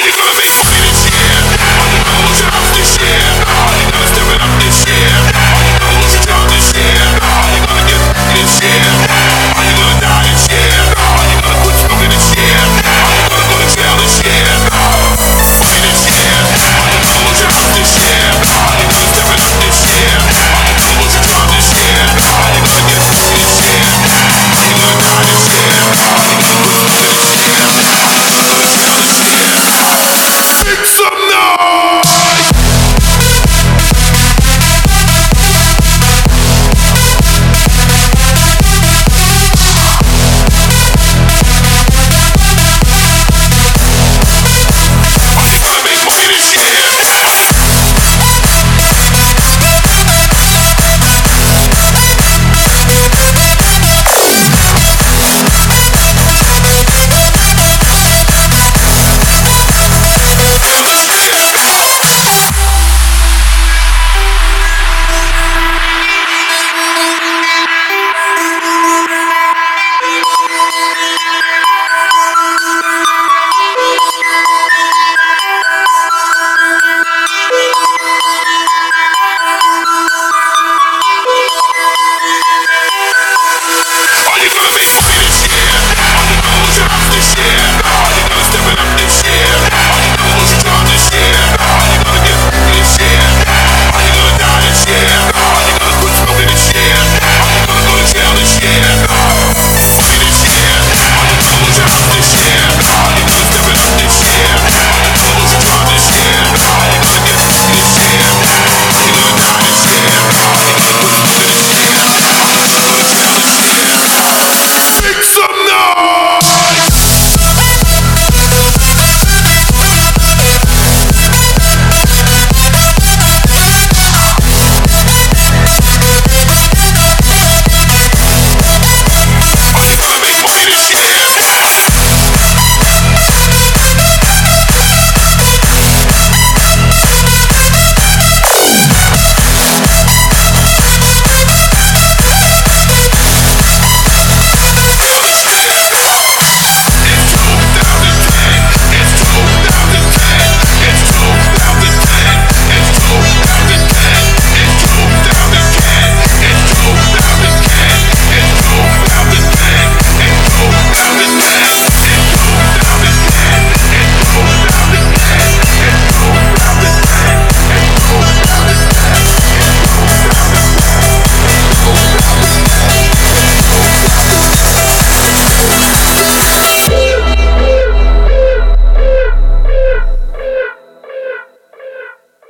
Dominic Lovett.